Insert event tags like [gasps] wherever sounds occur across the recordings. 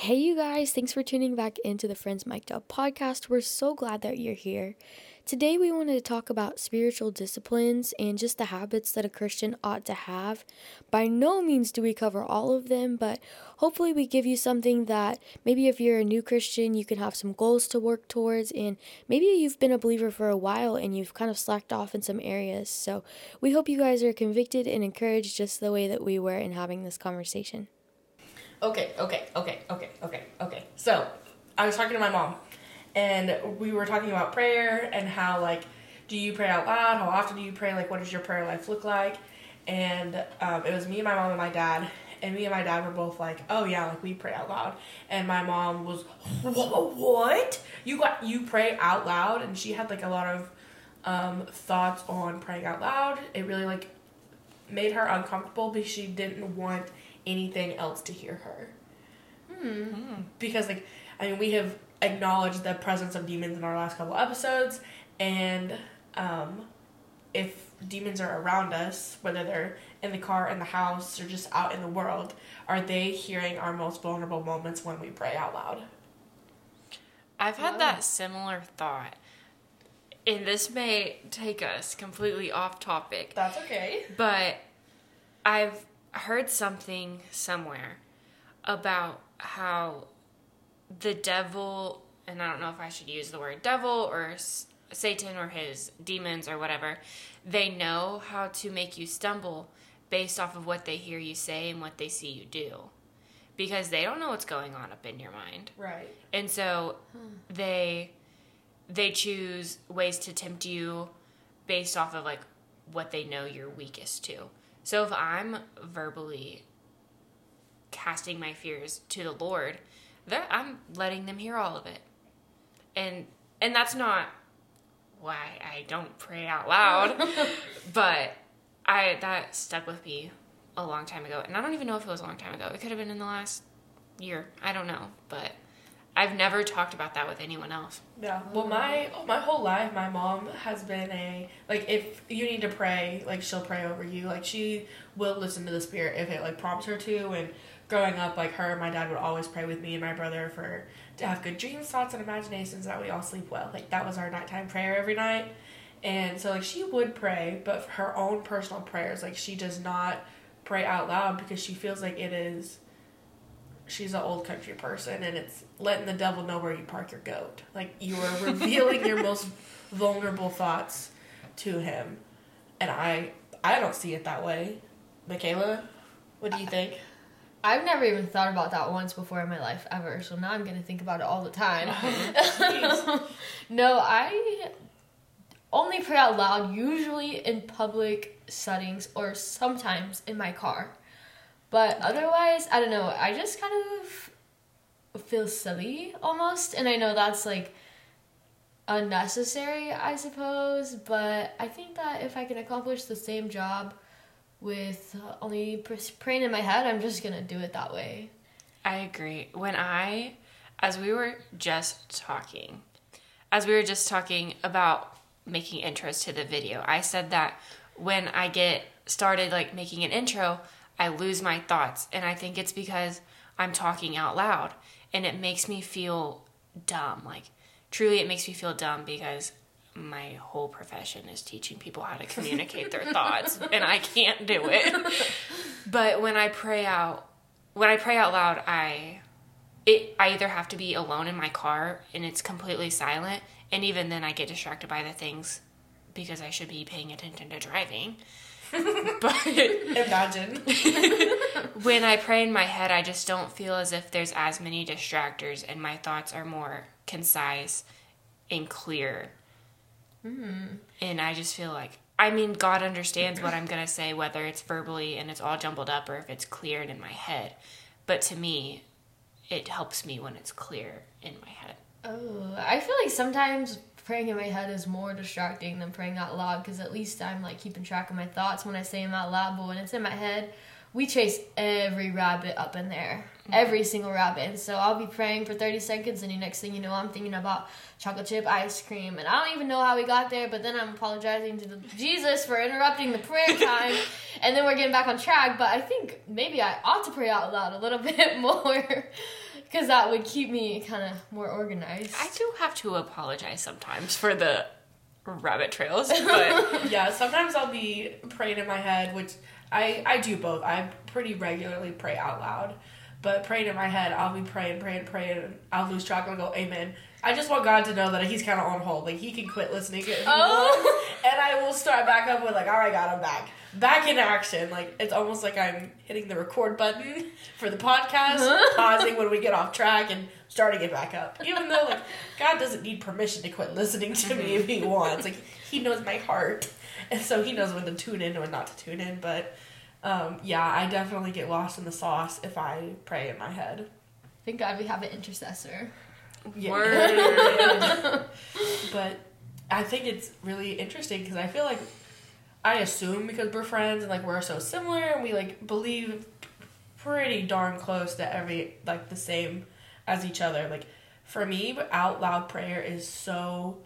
Hey, you guys, thanks for tuning back into the Friends Mic'd Up podcast. We're so glad that you're here. Today, we wanted to talk about spiritual disciplines and just the habits that a Christian ought to have. By no means do we cover all of them, but hopefully, we give you something that maybe if you're a new Christian, you can have some goals to work towards, and maybe you've been a believer for a while and you've kind of slacked off in some areas. So, we hope you guys are convicted and encouraged just the way that we were in having this conversation. Okay, okay, okay, okay, okay, okay. So, I was talking to my mom, and we were talking about prayer and how, like, do you pray out loud? How often do you pray? Like, what does your prayer life look like? And um, it was me and my mom and my dad, and me and my dad were both like, "Oh yeah, like we pray out loud." And my mom was, "What? You got you pray out loud?" And she had like a lot of um, thoughts on praying out loud. It really like made her uncomfortable because she didn't want anything else to hear her. Hmm. Because like I mean we have acknowledged the presence of demons in our last couple episodes and um, if demons are around us, whether they're in the car, in the house, or just out in the world, are they hearing our most vulnerable moments when we pray out loud? I've had that similar thought. And this may take us completely off topic, That's okay. but I've heard something somewhere about how the devil, and I don't know if I should use the word devil or Satan or his demons or whatever, they know how to make you stumble based off of what they hear you say and what they see you do. Because they don't know what's going on up in your mind. Right. And so they they choose ways to tempt you based off of like what they know you're weakest to. So if I'm verbally casting my fears to the Lord, that I'm letting them hear all of it. And and that's not why I don't pray out loud, [laughs] but I that stuck with me a long time ago. And I don't even know if it was a long time ago. It could have been in the last year. I don't know, but I've never talked about that with anyone else. Yeah. Well, my oh, my whole life, my mom has been a like if you need to pray, like she'll pray over you. Like she will listen to the spirit if it like prompts her to. And growing up, like her, and my dad would always pray with me and my brother for to have good dreams, thoughts, and imaginations that we all sleep well. Like that was our nighttime prayer every night. And so like she would pray, but for her own personal prayers, like she does not pray out loud because she feels like it is she's an old country person and it's letting the devil know where you park your goat. Like you are revealing your most vulnerable thoughts to him. And I I don't see it that way. Michaela, what do you think? I've never even thought about that once before in my life ever, so now I'm gonna think about it all the time. Uh-huh. [laughs] No, I only pray out loud, usually in public settings or sometimes in my car. But otherwise, I don't know, I just kind of feel silly almost, and I know that's like unnecessary, I suppose, but I think that if I can accomplish the same job with only pr- praying in my head, I'm just gonna do it that way. I agree. When I, as we were just talking, as we were just talking about making intros to the video, I said that when I get started like making an intro, I lose my thoughts. And I think it's because I'm talking out loud and it makes me feel dumb. Like, truly, it makes me feel dumb because my whole profession is teaching people how to communicate their [laughs] thoughts and I can't do it. But when I pray out, when I pray out loud, I it I either have to be alone in my car and it's completely silent, and even then I get distracted by the things because I should be paying attention to driving. [laughs] but Imagine. [laughs] when I pray in my head, I just don't feel as if there's as many distractors, and my thoughts are more concise and clear. Hmm. And I just feel like, I mean, God understands what I'm going to say, whether it's verbally and it's all jumbled up or if it's clear and in my head. But to me, it helps me when it's clear in my head. Oh, I feel like sometimes praying in my head is more distracting than praying out loud because at least I'm like keeping track of my thoughts when I say them out loud. But when it's in my head, we chase every rabbit up in there, mm-hmm. every single rabbit. And so I'll be praying for 30 seconds, and the next thing you know, I'm thinking about chocolate chip ice cream. And I don't even know how we got there, but then I'm apologizing to the, Jesus for interrupting the prayer [laughs] time. and then we're getting back on track. But I think maybe I ought to pray out loud a little [laughs] bit more. Because because that would keep me kind of more organized. I do have to apologize sometimes for the rabbit trails, [laughs] but yeah, sometimes I'll be praying in my head, which I I do both. I pretty regularly pray out loud, but praying in my head, I'll be praying, praying, praying, and I'll lose track and I'll go, Amen. I just want God to know that He's kind of on hold. Like He can quit listening if He Oh. wants, [laughs] and I will start back up with like, all right, God, I'm back, back in action. Like it's almost like I'm hitting the record button for the podcast, [laughs] pausing when we get off track, and starting it back up. Even though like God doesn't need permission to quit listening to me if He wants. Like He knows my heart, and so He knows when to tune in and when not to tune in. But um, yeah, I definitely get lost in the sauce if I pray in my head. Thank God we have an intercessor. Yeah. Word. [laughs] but [laughs] I think it's really interesting because I feel like I assume because we're friends and like we're so similar and we like believe pretty darn close to every like the same as each other. Like for me, out loud prayer is so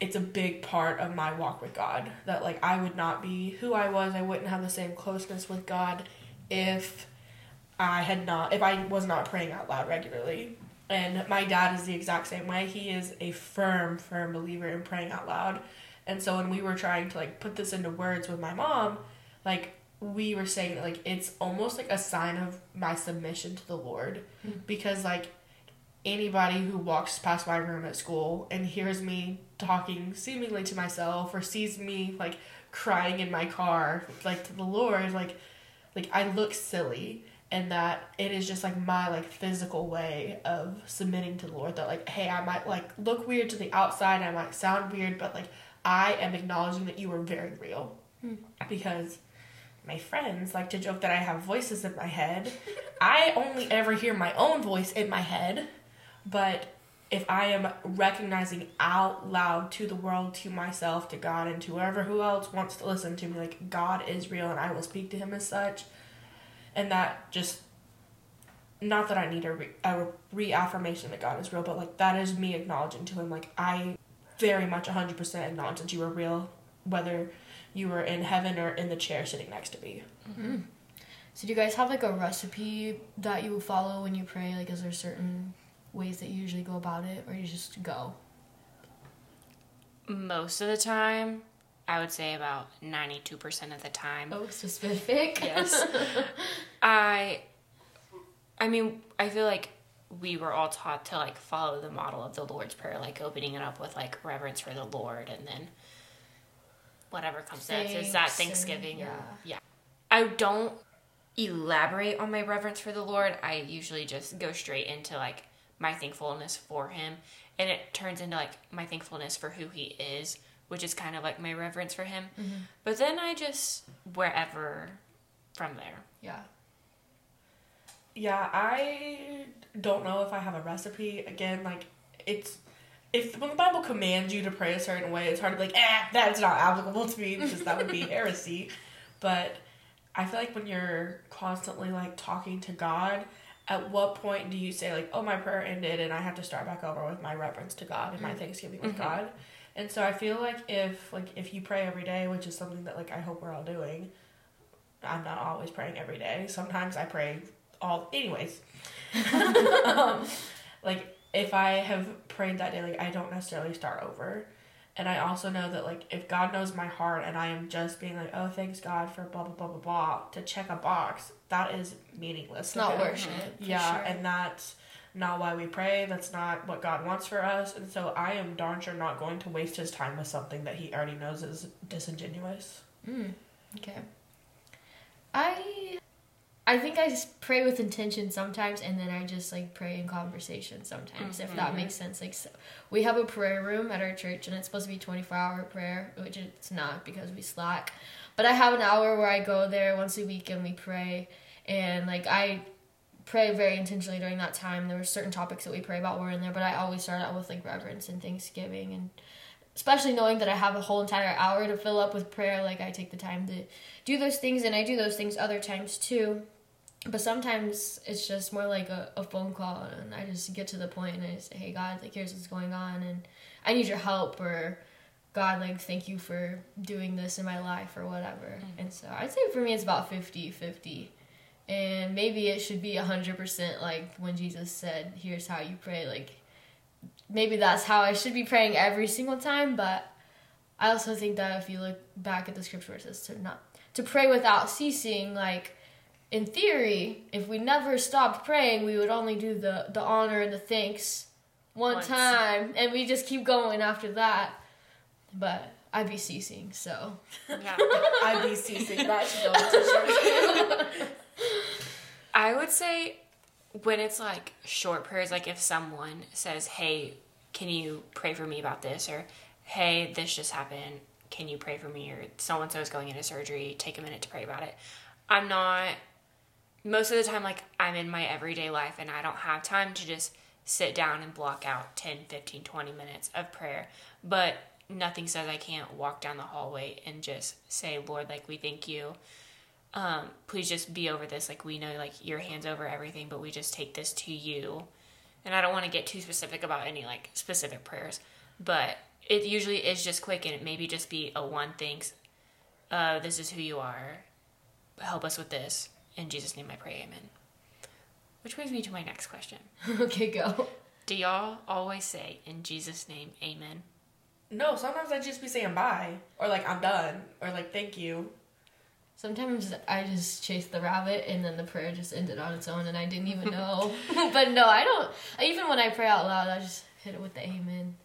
it's a big part of my walk with God. That like I would not be who I was, I wouldn't have the same closeness with God if I had not if I was not praying out loud regularly. And my dad is the exact same way. He is a firm, firm believer in praying out loud. And so when we were trying to like put this into words with my mom, like we were saying that like it's almost like a sign of my submission to the Lord. Hmm. Because like anybody who walks past my room at school and hears me talking seemingly to myself or sees me like crying in my car like to the Lord, like like I look silly and that it is just like my like physical way of submitting to the Lord that like hey I might like look weird to the outside I might sound weird but like I am acknowledging that you are very real. Hmm. Because my friends like to joke that I have voices in my head. I only ever hear my own voice in my head. But if I am recognizing out loud to the world, to myself, to God, and to whoever who else wants to listen to me, like God is real and I will speak to him as such, and that just not that I need a, re- a reaffirmation that God is real, but like that is me acknowledging to him, like I very much 100% acknowledge that you were real, whether you were in heaven or in the chair sitting next to me. Mm-hmm. So do you guys have like a recipe that you follow when you pray? Like, is there certain ways that you usually go about it, or you just go? most of the time, I would say about 92% of the time. Oh, specific. Yes. [laughs] I I mean, I feel like we were all taught to like follow the model of the Lord's Prayer, like opening it up with like reverence for the Lord and then whatever comes next. Is that Thanksgiving? or- yeah. yeah. I don't elaborate on my reverence for the Lord. I usually just go straight into like my thankfulness for him and it turns into like my thankfulness for who he is, which is kind of like my reverence for him. Mm-hmm. But then I just wherever from there. yeah. Yeah, I don't know if I have a recipe. Again, like it's if when the Bible commands you to pray a certain way, it's hard to be like, eh, that's not applicable to me [laughs] because that would be heresy. But I feel like when you're constantly like talking to God, at what point do you say like, oh, my prayer ended and I have to start back over with my reverence to God and my thanksgiving with God? And so I feel like if like if you pray every day, which is something that like I hope we're all doing, I'm not always praying every day. Sometimes I pray all anyways. um, [laughs] like if I have prayed that day, like I don't necessarily start over. And I also know that like if God knows my heart and I am just being like, oh thanks God for blah blah blah blah blah to check a box, that is meaningless. It's not worship. Yeah, sure. and that's not why we pray. That's not what God wants for us. And so I am darn sure not going to waste his time with something that he already knows is disingenuous. Mm, okay. I I think I just pray with intention sometimes, and then I just like pray in conversation sometimes, if that mm-hmm. makes sense. Like, so, we have a prayer room at our church, and it's supposed to be twenty four hour prayer, which it's not because we slack. But I have an hour where I go there once a week and we pray, and like I pray very intentionally during that time. There were certain topics that we pray about were in there, but I always start out with like reverence and thanksgiving and especially knowing that I have a whole entire hour to fill up with prayer, like I take the time to do those things, and I do those things other times too. But sometimes it's just more like a, a phone call, and I just get to the point and I say, "Hey God, like here's what's going on, and I need your help," or "God, like thank you for doing this in my life," or whatever. Mm. And so I'd say for me it's about 50-50 and maybe it should be 100% like when Jesus said, Here's how you pray. Like, maybe that's how I should be praying every single time, but I also think that if you look back at the scripture, it says to not to pray without ceasing. Like in theory, if we never stopped praying, we would only do the the honor and the thanks one Once. time, and we just keep going after that. But I'd be ceasing, so Yeah. [laughs] I'd be ceasing. That should go on t-shirt. [laughs] I would say when it's like short prayers, like if someone says, Hey, can you pray for me about this? Or, Hey, this just happened. Can you pray for me? Or so and so is going into surgery. Take a minute to pray about it. I'm not, most of the time, like I'm in my everyday life and I don't have time to just sit down and block out 10, 15, 20 minutes of prayer. But nothing says I can't walk down the hallway and just say, Lord, like, we thank you um, please just be over this. Like we know, like your hands over everything, but we just take this to you. And I don't want to get too specific about any like specific prayers, but it usually is just quick, and it maybe just be a one thanks. Uh, this is who you are. Help us with this. In Jesus' name, I pray. Amen. Which brings me to my next question. [laughs] okay, go. Do y'all always say in Jesus' name, Amen? No, sometimes I'd just be saying bye. Or like, I'm done. Or like, thank you. Sometimes I just chased the rabbit and then the prayer just ended on its own and I didn't even [laughs] know. [laughs] but no, I don't. Even when I pray out loud, I just hit it with the amen.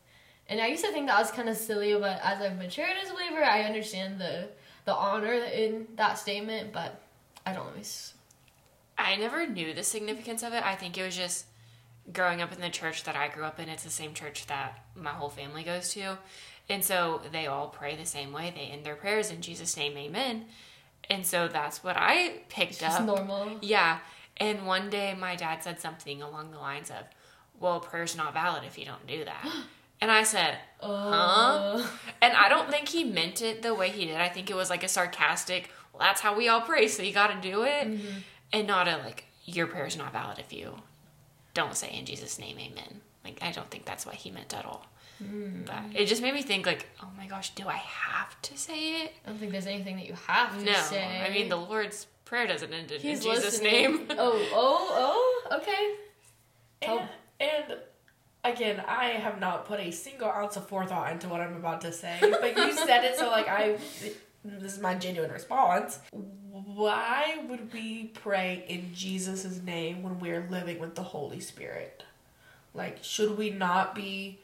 And I used to think that was kind of silly, but as I've matured as a believer, I understand the the honor in that statement. But I don't always. I never knew the significance of it. I think it was just growing up in the church that I grew up in. It's the same church that my whole family goes to. And so they all pray the same way. They end their prayers in Jesus' name, amen. And so that's what I picked up. normal. Yeah. And one day my dad said something along the lines of, Well, prayer's not valid if you don't do that. [gasps] And I said, Uh, and I don't think he meant it the way he did. I think it was like a sarcastic, well, that's how we all pray, so you got to do it. Mm-hmm. And not a, like, your prayer's not valid if you don't say in Jesus' name, amen. Like, I don't think that's what he meant at all. Mm. But it just made me think, like, oh my gosh, do I have to say it? I don't think there's anything that you have to No. say. I mean, the Lord's prayer doesn't end in, in He's Jesus' listening. name. [laughs] [laughs] Oh, oh, oh. Okay. And, Oh. and again, I have not put a single ounce of forethought into what I'm about to say, but you said it, so like I, this is my genuine response. Why would we pray in Jesus' name when we're living with the Holy Spirit? Like, should we not be?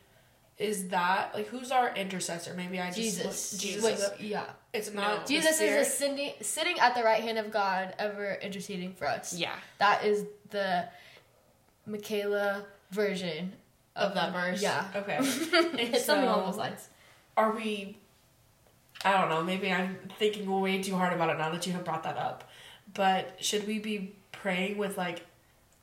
Is that like who's our intercessor? Maybe I just Jesus. looked- Jesus. Wait, is yeah. it's not the Jesus is a sitting, sitting at the right hand of God, ever interceding for us. Yeah. That is the Michaela version of that verse. Yeah. Okay. [laughs] it's something along those lines. are we I don't know, maybe I'm thinking way too hard about it now that you have brought that up. But should we be praying with like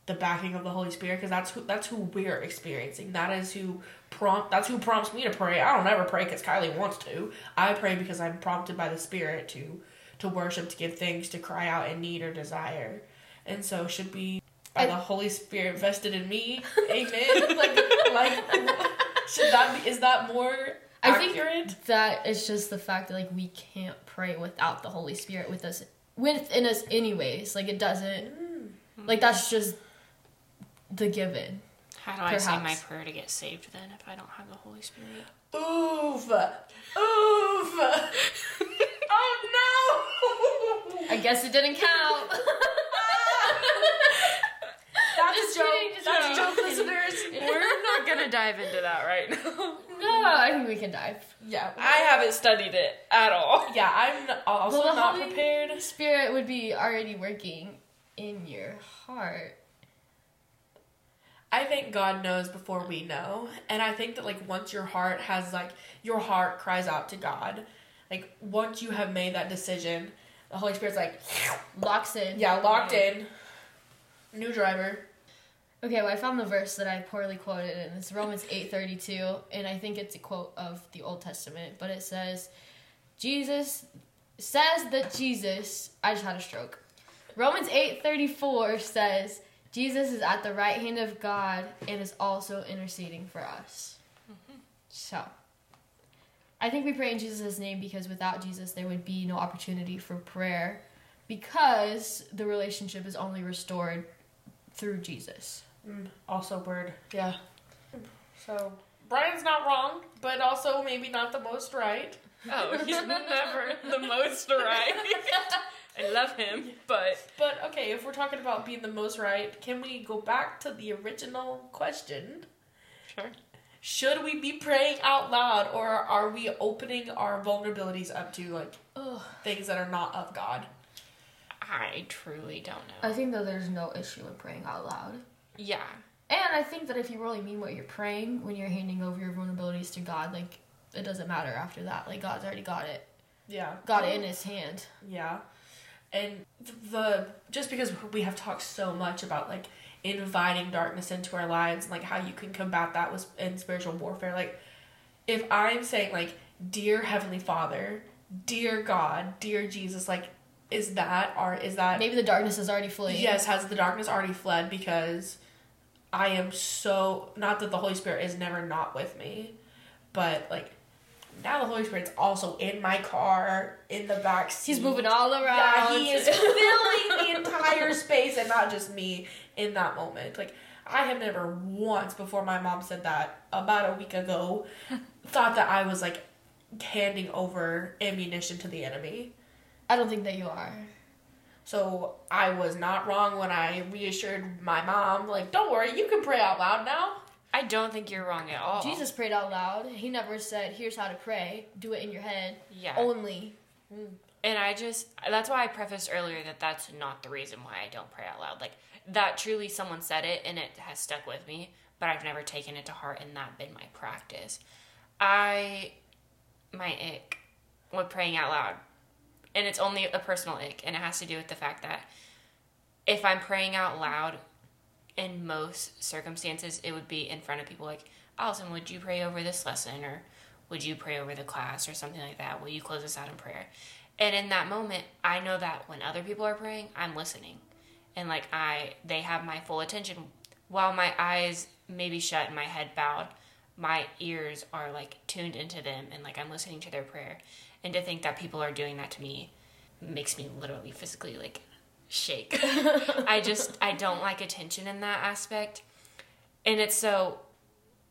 the backing of the Holy Spirit because that's who that's who we're experiencing. That is who prompt that's who prompts me to pray. I don't ever pray cuz Kylie wants to. I pray because I'm prompted by the Spirit to to worship, to give thanks, to cry out in need or desire. And so should we by I- the Holy Spirit vested in me. Amen. [laughs] like like should that be is that more I think accurate? that it's just the fact that like we can't pray without the Holy Spirit with us within us anyways. Like it doesn't hmm. like that's just the given. How do I say my prayer to get saved then if I don't have the Holy Spirit? Oof. Oof. [laughs] oh no. I guess it didn't count. [laughs] [laughs] That's Just a joke. kidding, That's a joke, listeners. We're not gonna dive into that right now. No, I think we can dive. Yeah. I haven't studied it at all. Yeah, I'm also Well, the not Holy- prepared. Spirit would be already working in your heart. I think God knows before we know. And I think that like once your heart has like your heart cries out to God, like once you have made that decision, the Holy Spirit's like Locks in. yeah, locked in. New driver. Okay, well, I found the verse that I poorly quoted, and it's Romans eight thirty two, and I think it's a quote of the Old Testament, but it says, "Jesus says that Jesus." I just had a stroke. Romans eight thirty four says, "Jesus is at the right hand of God and is also interceding for us." So, I think we pray in Jesus' name because without Jesus, there would be no opportunity for prayer. because the relationship is only restored through Jesus. Mm, also word. Yeah. So Brian's not wrong, but also maybe not the most right. Oh, he's [laughs] never the most right. I love him, but But okay, if we're talking about being the most right, can we go back to the original question? sure. Should we be praying out loud or are we opening our vulnerabilities up to like Ugh. things that are not of God? I truly don't know. I think that there's no issue in praying out loud. Yeah. And I think that if you really mean what you're praying when you're handing over your vulnerabilities to God, like it doesn't matter after that. Like God's already got it. Yeah. Got it in his hand. Yeah. And the just because we have talked so much about like inviting darkness into our lives and like how you can combat that was in spiritual warfare like if I'm saying like dear heavenly father, dear God, dear Jesus like is that or is that Maybe the darkness is already fled? Yes, has the darkness already fled because I am so not that the Holy Spirit is never not with me, but like now the Holy Spirit's also in my car, in the back seat. He's moving all around. Yeah, he is filling the entire space and not just me in that moment. Like I have never once before my mom said that about a week ago [laughs] thought that I was like handing over ammunition to the enemy. I don't think that you are. So I was not wrong when I reassured my mom, like, don't worry, you can pray out loud now. I don't think you're wrong at all. Jesus prayed out loud. He never said, "Here's how to pray. Do it in your head." Yeah. Only. And I just, that's why I prefaced earlier that that's not the reason why I don't pray out loud. Like, that truly someone said it and it has stuck with me, but I've never taken it to heart and that been my practice. I, my ick with praying out loud, and it's only a personal ick, and it has to do with the fact that if I'm praying out loud, in most circumstances, it would be in front of people like, Allison, would you pray over this lesson? Or would you pray over the class or something like that? Will you close us out in prayer? And in that moment, I know that when other people are praying, I'm listening. And like I they have my full attention while my eyes may be shut and my head bowed, my ears are like tuned into them and like I'm listening to their prayer. And to think that people are doing that to me makes me literally physically like shake. [laughs] I just I don't like attention in that aspect. And it's so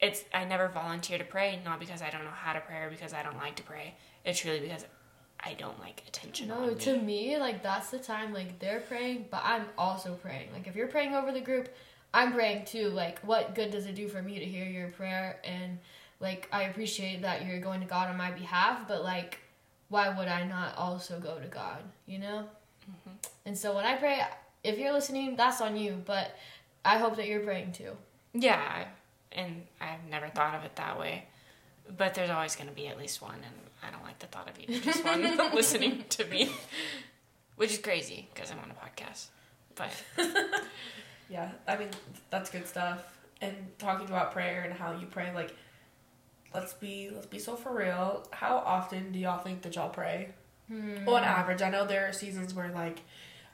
it's I never volunteer to pray, not because I don't know how to pray or because I don't like to pray. It's truly because I don't like attention No, on to me. me, like that's the time like they're praying, but I'm also praying. Like if you're praying over the group, I'm praying too. Like what good does it do for me to hear your prayer and like I appreciate that you're going to God on my behalf, but like why would I not also go to God, you know? Mm-hmm. And so when I pray, if you're listening, that's on you, but I hope that you're praying too. Yeah, and I've never thought of it that way. But there's always going to be at least one, and I don't like the thought of even just one [laughs] listening to me, which is crazy because I'm on a podcast. But [laughs] Yeah, I mean, that's good stuff. And talking about prayer and how you pray, like, let's be let's be so for real. How often do y'all think that y'all pray? On average, I know there are seasons where like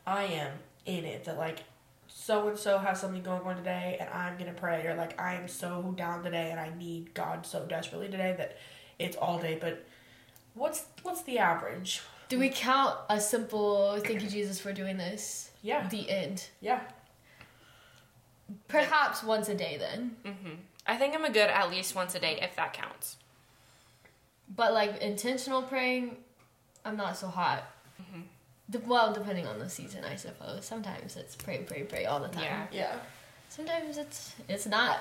I am in it that like so and so has something going on today and I'm gonna pray or like I am so down today and I need God so desperately today that it's all day. But what's what's the average? Do we count a simple thank you Jesus for doing this? Yeah, The end. yeah. Perhaps once a day then. hmm I think I'm a good at least once a day if that counts. But like intentional praying, I'm not so hot. Mm-hmm. De- well, depending on the season, I suppose. Sometimes it's pray, pray, pray all the time. Yeah. Yeah. Sometimes it's it's not.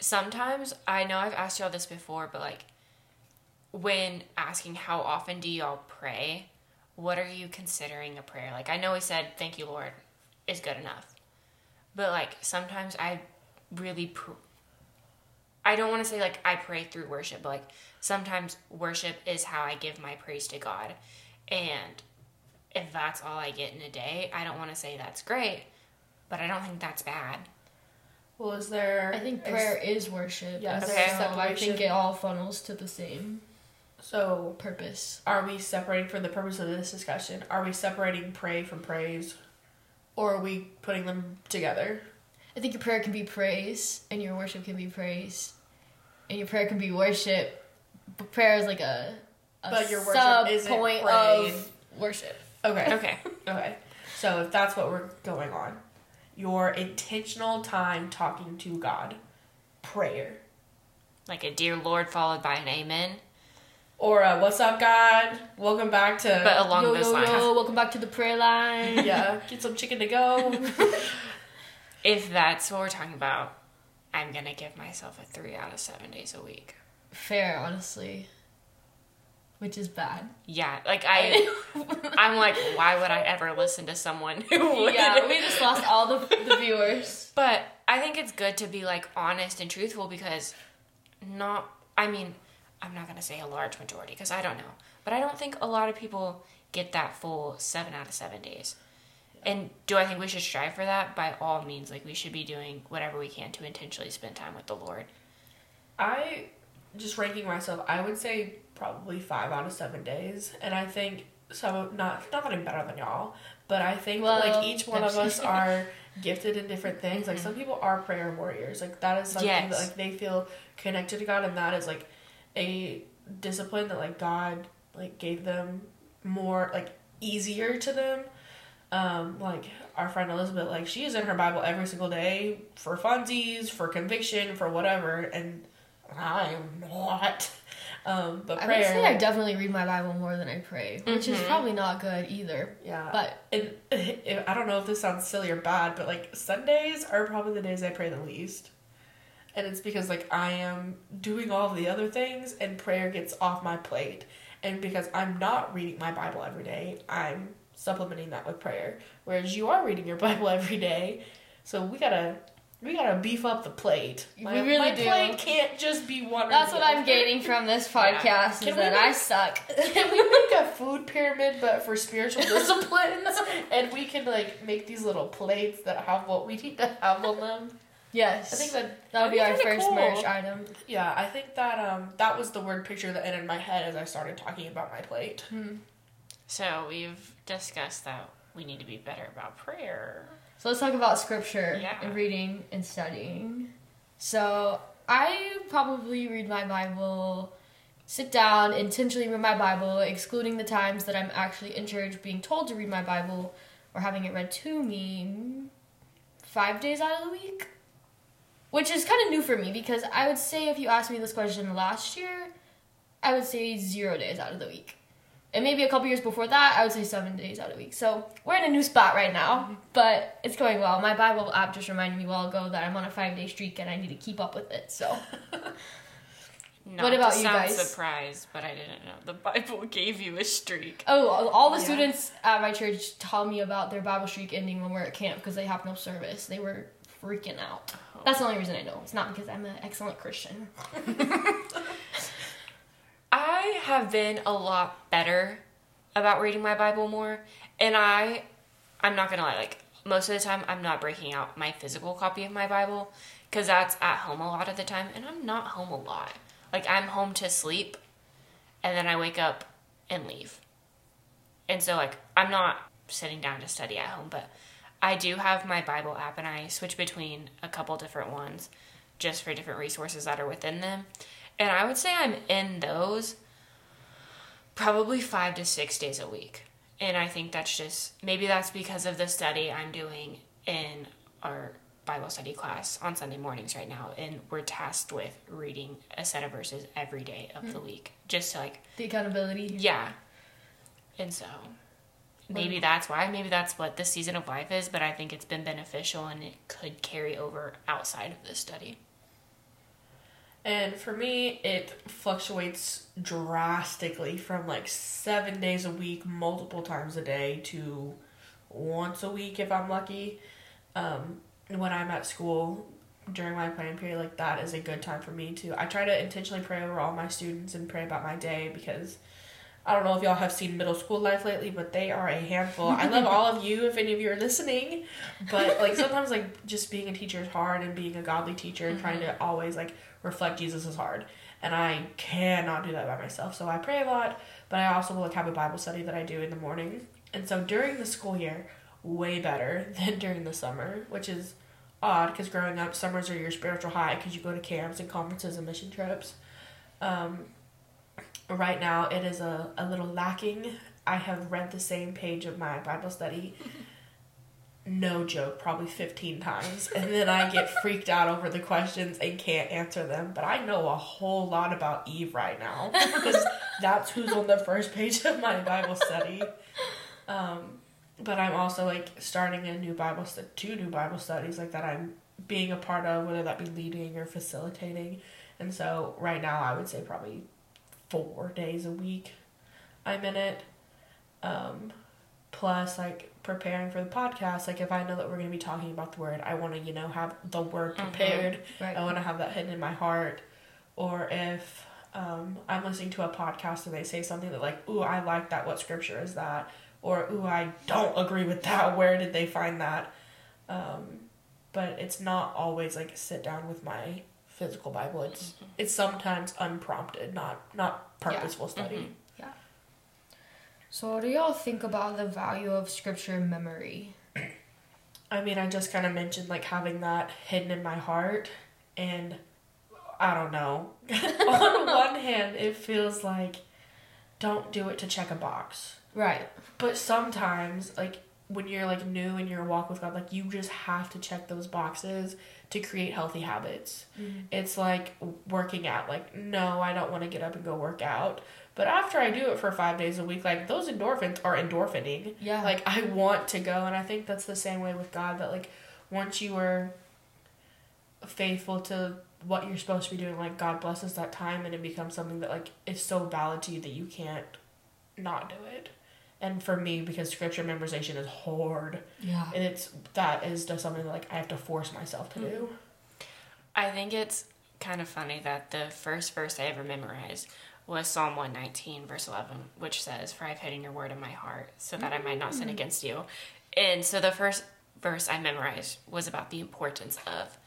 Sometimes I know I've asked y'all this before, but like when asking how often do y'all pray, what are you considering a prayer? Like I know we said thank you Lord is good enough. But like sometimes I really pr- I don't want to say like I pray through worship, but like sometimes worship is how I give my praise to God. And if that's all I get in a day, I don't want to say that's great, but I don't think that's bad. Well, is there? I think prayer is worship. Yes. Okay. So I think it all funnels to the same so purpose. Are we separating for the purpose of this discussion? Are we separating pray from praise, or are we putting them together? I think your prayer can be praise, and your worship can be praise, and your prayer can be worship. But prayer is like a, a But your worship sub isn't point praying. of worship. Okay. Okay. [laughs] Okay. So if that's what we're going on, your intentional time talking to God, prayer, Like a dear Lord followed by an amen. or a, what's up, God? Welcome back to. But along yo, those yo, lines. yo, welcome back to the prayer line. yeah, get some chicken to go. [laughs] If that's what we're talking about, I'm gonna give myself a three out of seven days a week. Fair, honestly. Which is bad. Yeah, like I, [laughs] I'm like, why would I ever listen to someone who would? yeah, we just lost all the, the viewers. But I think it's good to be like honest and truthful because not, I mean, I'm not gonna say a large majority because I don't know, but I don't think a lot of people get that full seven out of seven days. And do I think we should strive for that? By all means, like we should be doing whatever we can to intentionally spend time with the Lord. I just ranking myself, I would say probably five out of seven days, and I think some not not that I'm better than y'all, but I think Well, like each one of us are gifted in different things. Like some mm-hmm. people are prayer warriors, like that is something that like they feel connected to God, and that is like a discipline that like God like gave them more like easier to them. Um, like our friend Elizabeth, like she is in her Bible every single day for funsies, for conviction, for whatever, and I am not. Um, but prayer. I would say I definitely read my Bible more than I pray, which is Mhm. probably not good either. yeah. But and if, [laughs] I don't know if this sounds silly or bad, but like Sundays are probably the days I pray the least. And it's because like I am doing all the other things and prayer gets off my plate. And because I'm not reading my Bible every day, I'm supplementing that with prayer. Whereas you are reading your [laughs] Bible every day. So we gotta we gotta beef up the plate. We My, really my do. plate can't just be one. that's what I'm gaining [laughs] from this podcast Can is we that make- I suck. [laughs] Can we make a food pyramid but for spiritual disciplines? and we can like make these little plates that have what we need to have on them. yes. I think that that would be our first cool. merch item. Yeah, I think that um that was the word picture that entered my head as I started talking about my plate. So we've discussed that we need to be better about prayer. So let's talk about scripture Yeah. and reading and studying. So I probably read my Bible, sit down, intentionally read my Bible, excluding the times that I'm actually in church being told to read my Bible or having it read to me five days out of the week. Which is kind of new for me because I would say if you asked me this question last year, I would say zero days out of the week. And maybe a couple years before that, I would say seven days out of the week. So we're in a new spot right now, mm-hmm. but it's going well. My Bible app just reminded me a while ago that I'm on a five day streak and I need to keep up with it. So [laughs] Not What about to you sound guys? surprised, but I didn't know the Bible [laughs] gave you a streak. Oh, all the Yeah. students at my church tell me about their Bible streak ending when we're at camp because they have no service. They were freaking out. That's the only reason I know. It's not because I'm an excellent Christian. [laughs] Have been a lot better about reading my Bible more, and I, I'm not gonna lie, like most of the time, I'm not breaking out my physical copy of my Bible because that's at home a lot of the time, and I'm not home a lot. Like I'm home to sleep, and then I wake up and leave, and so like I'm not sitting down to study at home, but I do have my Bible app, and I switch between a couple different ones just for different resources that are within them. And I would say I'm in those probably five to six days a week. And I think that's just maybe that's because of the study I'm doing in our Bible study class on Sunday mornings right now. And we're tasked with reading a set of verses every day of the hmm. week. Just to like, The accountability. yeah. And so maybe that's why. Maybe that's what this season of life is. But I think it's been beneficial and it could carry over outside of this study. And for me, it fluctuates drastically from like seven days a week, multiple times a day, to once a week if I'm lucky. Um, when I'm at school during my planning period, like that is a good time for me to. I try to intentionally pray over all my students and pray about my day because I don't know if y'all have seen middle school life lately, but they are a handful. I love [laughs] all of you if any of you are listening, but like sometimes like just being a teacher is hard and being a godly teacher and trying to always like reflect Jesus is hard. And I cannot do that by myself. So I pray a lot, but I also will like have a Bible study that I do in the morning. And so during the school year, way better [laughs] than during the summer, which is odd because growing up, summers are your spiritual high because you go to camps and conferences and mission trips. Um, right now, it is a, a little lacking I have read the same page of my Bible study. [laughs] No joke, probably 15 times. And then I get freaked out over the questions and can't answer them. But I know a whole lot about Eve right now because [laughs] that's who's on the first page of my Bible study. Um, but I'm also like starting a new Bible stu- two new Bible studies like that I'm being a part of, whether that be leading or facilitating. And so right now I would say probably four days a week I'm in it. Um, plus like preparing for the podcast, like if I know that we're gonna be talking about the word, I wanna, you know, have the word Mhm. prepared. Right. I wanna have that hidden in my heart. Or if um, I'm listening to a podcast and they say something that like, ooh, I like that, what scripture is that? Or ooh, I don't agree with that, [laughs] where did they find that? Um, but it's not always like sit down with my physical Bible. It's mm-hmm. it's sometimes unprompted, not not purposeful study. Mm-hmm. Yeah. So, what do y'all think about the value of scripture memory? I mean, I just kind of mentioned like having that hidden in my heart, and I don't know. [laughs] On one hand, it feels like don't do it to check a box, Right. but sometimes, like when you're like new in your walk with God, like you just have to check those boxes to create healthy habits. Mm-hmm. It's like working out. Like, no, I don't want to get up and go work out. But after I do it for five days a week, like those endorphins are endorphining. Yeah. Like I want to go, and I think that's the same way with God. That like once you are faithful to what you're supposed to be doing, like God blesses that time, and it becomes something that like is so valid to you that you can't not do it. And for me, because scripture memorization is hard, yeah. and it's that is just something that like I have to force myself to hmm. do. I think it's kind of funny that the first verse I ever memorized was Psalm 119, verse 11, which says, For I've hidden your word in my heart, so that I might not sin mm. against you. And so the first verse I memorized was about the importance of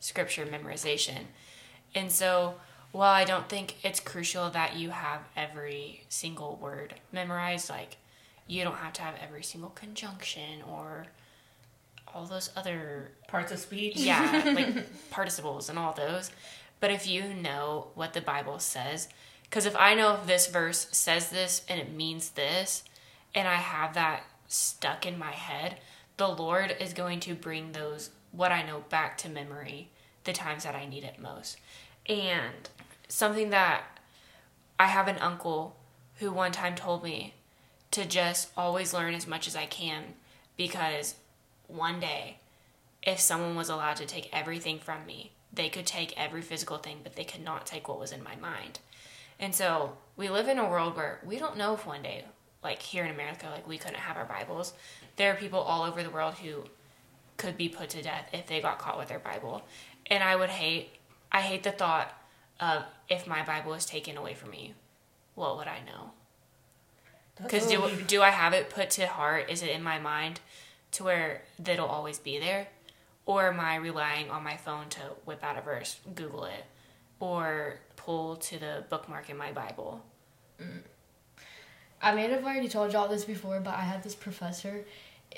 scripture memorization. And so while I don't think it's crucial that you have every single word memorized, like you don't have to have every single conjunction or all those other Parts of speech. yeah, [laughs] like participles and all those. But if you know what the Bible says, because if I know if this verse says this and it means this, and I have that stuck in my head, the Lord is going to bring those, what I know, back to memory the times that I need it most. And something that I have an uncle who one time told me to just always learn as much as I can because one day if someone was allowed to take everything from me, they could take every physical thing, but they could not take what was in my mind. And so we live in a world where we don't know if one day, like here in America, like we couldn't have our Bibles. There are people all over the world who could be put to death if they got caught with their Bible. And I would hate, I hate the thought of if my Bible was taken away from me, what would I know? Because do, do I have it put to heart? Is it in my mind to where that'll always be there? Or am I relying on my phone to whip out a verse, Google it, or pull to the bookmark in my Bible? Mm. I may have already told y'all this before, but I had this professor,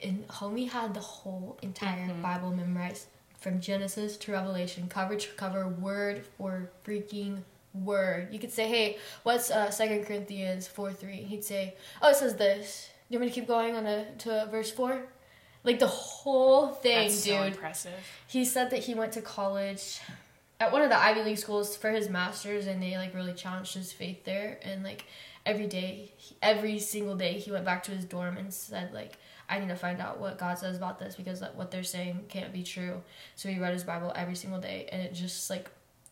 and homie had the whole entire mm-hmm. Bible memorized from Genesis to Revelation, cover to cover, word for freaking word. You could say, "Hey, what's uh, Second Corinthians four 3? He'd say, "Oh, it says this." Do You want me to keep going on to, to verse four? Like the whole thing, That's dude. so impressive. he said that he went to college at one of the Ivy League schools for his masters, and they like really challenged his faith there. And like every day, every single day, he went back to his dorm and said like, "I need to find out what God says about this because like, what they're saying can't be true." So he read his Bible every single day, and it just like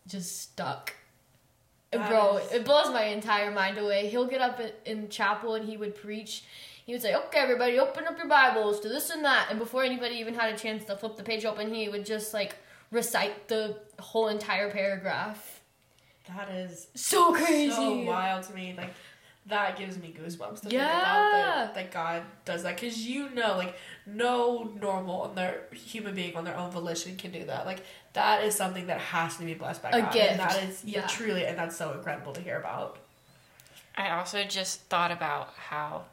just stuck. Bro, is- it blows my entire mind away. He'll get up in- in chapel and he would preach. He would say, "Okay, everybody, open up your Bibles to this and that." And before anybody even had a chance to flip the page open, he would just like recite the whole entire paragraph. that is So crazy. so wild to me. Like that gives me goosebumps to think about that, that God does that because you know, like no normal on their human being on their own volition can do that. Like that is something that has to be blessed by A God. gift. And that is yeah, Yeah. truly, and that's so incredible to hear about. I also just thought about how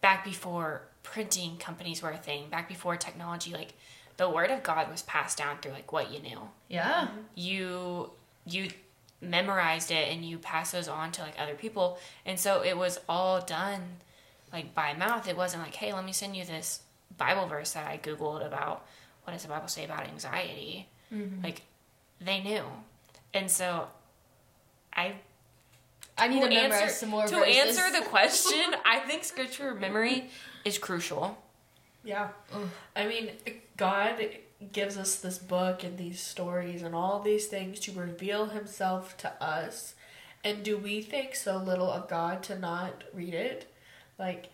back before printing companies were a thing, back before technology, like the word of God was passed down through like what you knew. Yeah. you you memorized it and you pass those on to like other people and so it was all done like by mouth. It wasn't like, hey, let me send you this Bible verse that I Googled about what does the Bible say about anxiety. Mm-hmm. Like they knew. And so I I need to, to memorize answer some more to verses. answer the [laughs] question, I think scripture memory is crucial. Yeah. Ugh. I mean, God gives us this book and these stories and all these things to reveal himself to us. And do we think so little of God to not read it? Like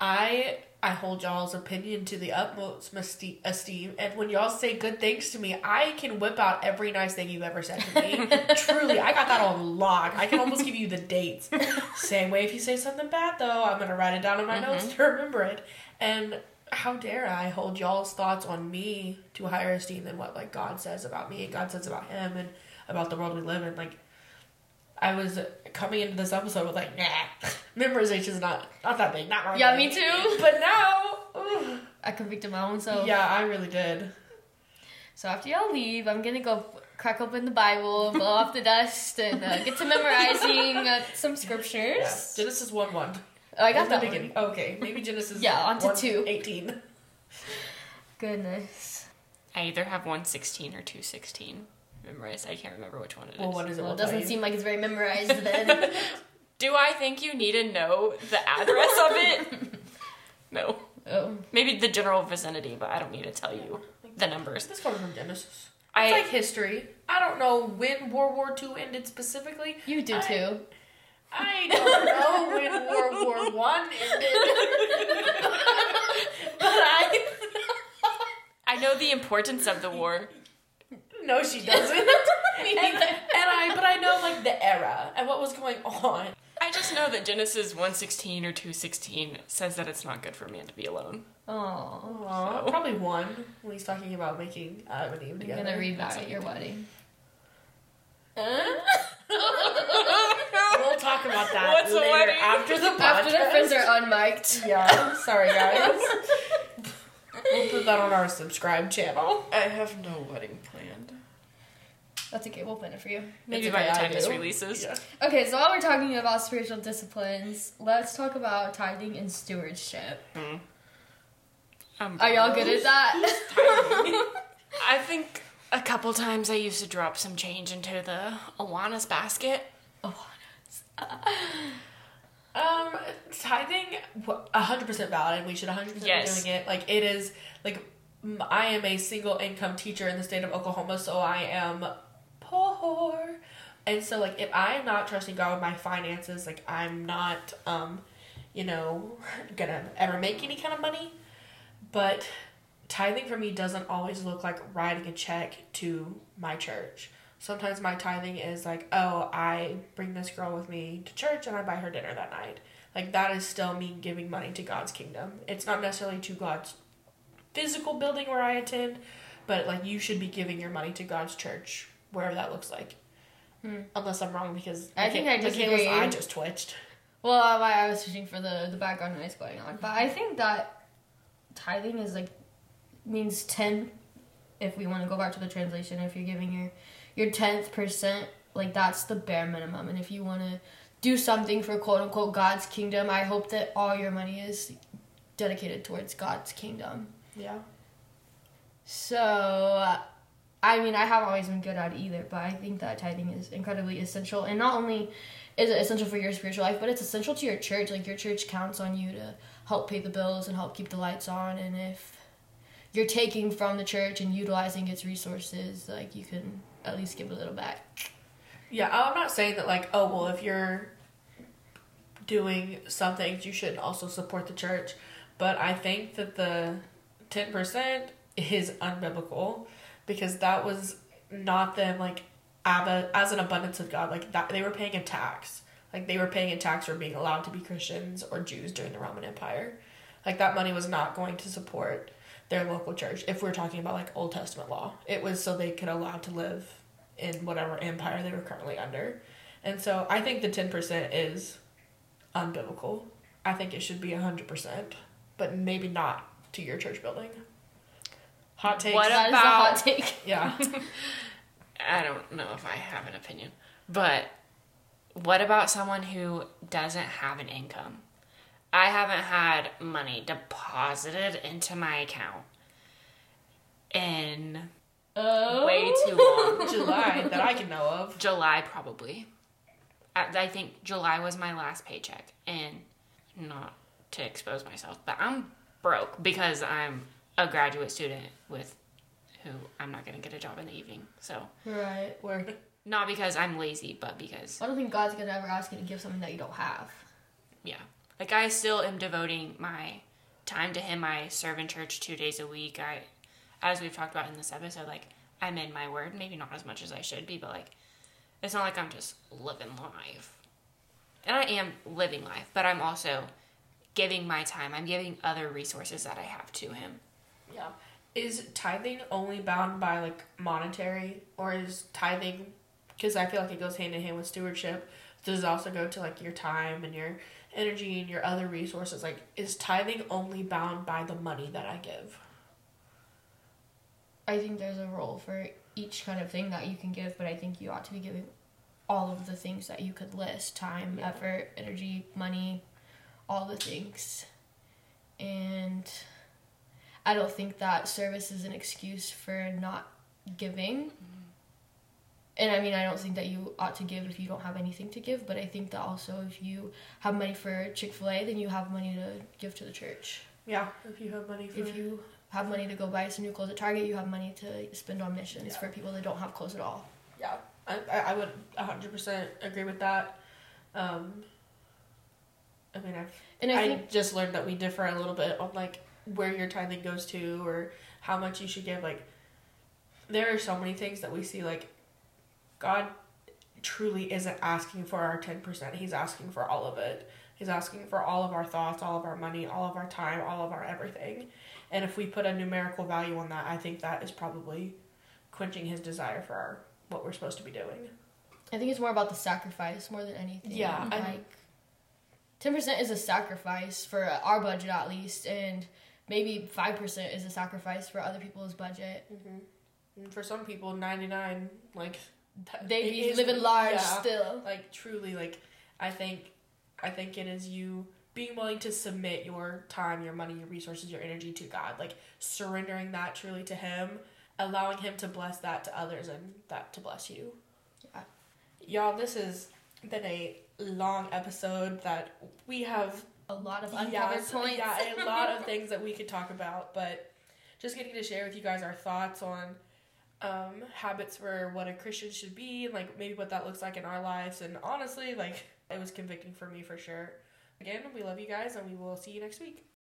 I I hold y'all's opinion to the utmost esteem, and when y'all say good things to me, I can whip out every nice thing you've ever said to me. [laughs] Truly, I got that on lock. I can almost give you the dates. [laughs] Same way, if you say something bad, though, I'm gonna write it down in my mm-hmm. notes to remember it. And how dare I hold y'all's thoughts on me to a higher esteem than what like God says about me and God says about Him and about the world we live in? Like, I was coming into this episode with like, nah, [laughs] memorization is not not that big, not right. Yeah, me too. [laughs] But now. I convicted my own self. yeah, I really did. So after y'all leave, I'm gonna go crack open the Bible, blow off the dust, and uh, get to memorizing uh, some scriptures. Yeah. Genesis one one. Oh, I got In that the one. beginning. Oh, okay, maybe Genesis. [laughs] Yeah, on to 1, two. 18. Goodness. I either have 116 or 216 memorized. I can't remember which one it is. Well, what is it? Well, We'll it doesn't seem like it's very memorized [laughs] then. Do I think you need to know the address of it? [laughs] No. oh. Maybe the general vicinity, but I don't need to tell you the numbers. This comes from Genesis. I It's like history. I don't know when World War II ended specifically. You do I- too. I don't know when World War One ended. [laughs] but I I know the importance of the war. no, she doesn't. [laughs] and, and I, but I know like the era and what was going on. I just know that Genesis 116 or 216 says that it's not good for man to be alone. Oh. So- probably one when he's talking about making Adam uh, and Eve I'm together. gonna read that at your wedding. [laughs] We'll talk about that What's later wedding? after the podcast. After the friends are unmiked. Yeah, sorry guys. we'll put that on our subscribe channel. I have no wedding planned. That's okay, we'll plan it for you. Maybe by the time this releases. Yeah. Okay, so while we're talking about spiritual disciplines, let's talk about tithing and stewardship. Um, Are y'all good at that? [laughs] I think a couple times I used to drop some change into the Awanas basket. [laughs] Um, tithing, hundred percent valid. We should hundred percent be doing it. Like it is, like I am a single income teacher in the state of Oklahoma, so I am poor, and so like if I am not trusting God with my finances, like I'm not, um, you know, [laughs] gonna ever make any kind of money. But tithing for me doesn't always look like writing a check to my church. Sometimes my tithing is like, oh, I bring this girl with me to church and I buy her dinner that night. Like that is still me giving money to God's kingdom. It's not necessarily to God's physical building where I attend, but like you should be giving your money to God's church, wherever that looks like. Hmm. Unless I'm wrong because I think I disagree. just twitched. well, I I was searching for the, the background noise going on, but I think that tithing is like means ten. If we want to go back to the translation, if you're giving your your tenth percent, like that's the bare minimum, and if you want to do something for quote unquote God's kingdom, I hope that all your money is dedicated towards God's kingdom. Yeah. So, I mean, I haven't always been good at it either, but I think that tithing is incredibly essential. And not only is it essential for your spiritual life, but it's essential to your church. Like, your church counts on you to help pay the bills and help keep the lights on. And if you're taking from the church and utilizing its resources, like, you can at least give a little back. Yeah, I'm not saying that like, oh well, if you're doing some things, you should also support the church. But I think that the ten percent is unbiblical because that was not them like as an abundance of God. Like that, they were paying a tax. Like they were paying a tax for being allowed to be Christians or Jews during the Roman Empire. Like that money was not going to support their local church. If we're talking about like Old Testament law, it was so they could allow to live in whatever empire they were currently under. And so I think the 10% is unbiblical. I think it should be 100%, but maybe not to your church building. Hot take. What That is a about- hot take. [laughs] Yeah. [laughs] I don't know if I have an opinion, but what about someone who doesn't have an income? I haven't had money deposited into my account in Oh. way too long. [laughs] July that I can know of. July probably. I, I think July was my last paycheck, and not to expose myself, but I'm broke because I'm a graduate student with who I'm not gonna get a job in the evening. So Right. Where not because I'm lazy, but because I don't think God's gonna ever ask you to give something that you don't have. yeah, like I still am devoting my time to Him. I serve in church two days a week. I, as we've talked about in this episode, like I'm in my word. Maybe not as much as I should be, but like it's not like I'm just living life. And I am living life, but I'm also giving my time. I'm giving other resources that I have to Him. Yeah. Is tithing only bound by like monetary or is tithing because I feel like it goes hand in hand with stewardship. Does it also go to like your time and your energy and your other resources? Like is tithing only bound by the money that I give? I think there's a role for each kind of thing that you can give, but I think you ought to be giving all of the things that you could list time, Yeah. effort, energy, money, all the things. And I don't think that service is an excuse for not giving. Mm-hmm. And I mean, I don't think that you ought to give if you don't have anything to give, but I think that also if you have money for Chick fil A, then you have money to give to the church. Yeah, if you have money for If you have money to go buy some new clothes at Target, you have money to spend on missions Yeah. for people that don't have clothes at all. Yeah, I, I would hundred percent agree with that. Um, I mean, I've And I, I think just learned that we differ a little bit on like where your tithing goes to or how much you should give. Like, there are so many things that we see. Like, God truly isn't asking for our ten percent. He's asking for all of it. He's asking for all of our thoughts, all of our money, all of our time, all of our everything. And if we put a numerical value on that, I think that is probably quenching His desire for our, what we're supposed to be doing. I think it's more about the sacrifice more than anything. Yeah, like ten percent is a sacrifice for our budget at least, and maybe five percent is a sacrifice for other people's budget. Mm-hmm. And for some people, ninety nine like that- They be living large yeah. still. like truly like i think i think it is you being willing to submit your time your money your resources your energy to god like surrendering that truly to him allowing him to bless that to others and that to bless you Yeah. y'all this has been a long episode that we have A lot of uncovered yeah, points. yeah a lot of [laughs] things that we could talk about but just getting to share with you guys our thoughts on um, habits for what a Christian should be, and like maybe what that looks like in our lives. And honestly, like it was convicting for me for sure. Again, we love you guys, and we will see you next week.